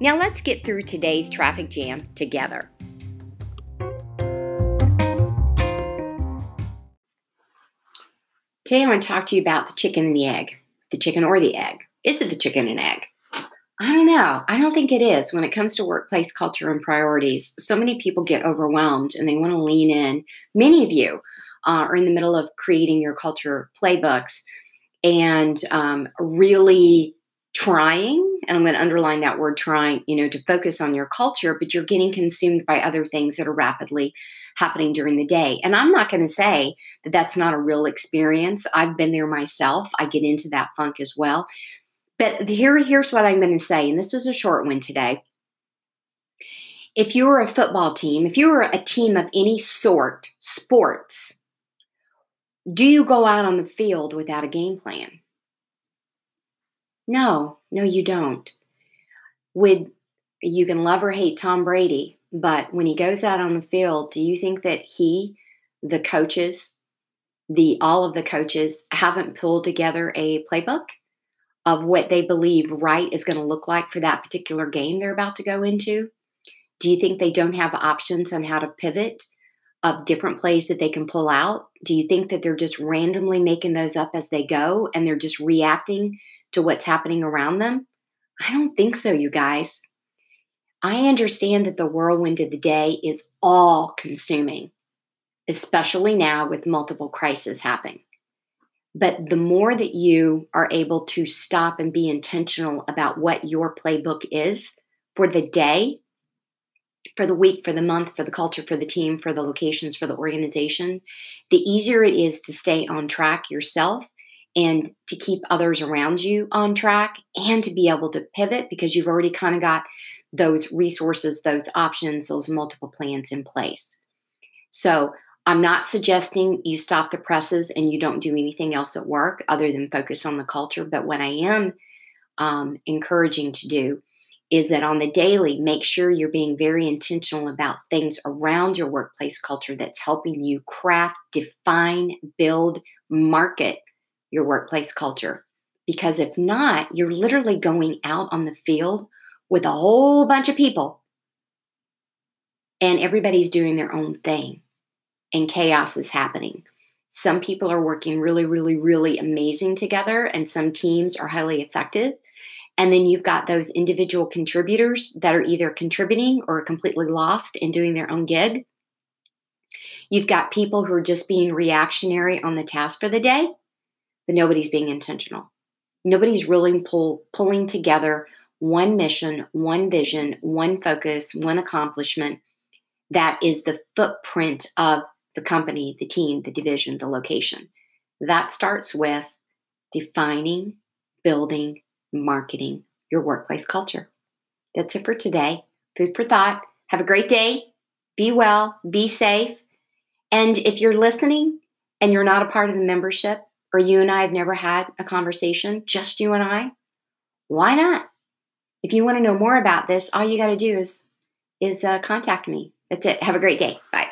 Now let's get through today's traffic jam together. Today I want to talk to you about the chicken and the egg. The chicken or the egg. Is it the chicken and egg? I don't know. I don't think it is when it comes to workplace culture and priorities. So many people get overwhelmed and they want to lean in. Many of you uh, are in the middle of creating your culture playbooks and um, really trying, and I'm going to underline that word trying, you know, to focus on your culture, but you're getting consumed by other things that are rapidly happening during the day. And I'm not going to say that that's not a real experience. I've been there myself. I get into that funk as well. But here, here's what I'm going to say, and this is a short one today. If you're a football team, if you're a team of any sort, sports, do you go out on the field without a game plan? No, no, you don't. Would you can love or hate Tom Brady, but when he goes out on the field, do you think that he, the coaches, the all of the coaches haven't pulled together a playbook of what they believe right is going to look like for that particular game they're about to go into? Do you think they don't have options on how to pivot of different plays that they can pull out? Do you think that they're just randomly making those up as they go and they're just reacting to what's happening around them? I don't think so, you guys. I understand that the whirlwind of the day is all consuming, especially now with multiple crises happening. But the more that you are able to stop and be intentional about what your playbook is for the day, for the week, for the month, for the culture, for the team, for the locations, for the organization, the easier it is to stay on track yourself and to keep others around you on track and to be able to pivot because you've already kind of got those resources, those options, those multiple plans in place. So, I'm not suggesting you stop the presses and you don't do anything else at work other than focus on the culture. But what I am um, encouraging to do is that on the daily, make sure you're being very intentional about things around your workplace culture that's helping you craft, define, build, market your workplace culture. Because if not, you're literally going out on the field with a whole bunch of people and everybody's doing their own thing and chaos is happening. Some people are working really, really, really amazing together, and some teams are highly effective. And then you've got those individual contributors that are either contributing or completely lost and doing their own gig. You've got people who are just being reactionary on the task for the day but nobody's being intentional. Nobody's really pull, pulling together one mission, one vision, one focus, one accomplishment that is the footprint of the company, the team, the division, the location. That starts with defining, building, marketing your workplace culture. That's it for today. Food for thought. Have a great day. Be well, be safe. And if you're listening and you're not a part of the membership, or you and I have never had a conversation, just you and I, why not? If you want to know more about this, all you got to do is is uh, contact me. That's it. Have a great day. Bye.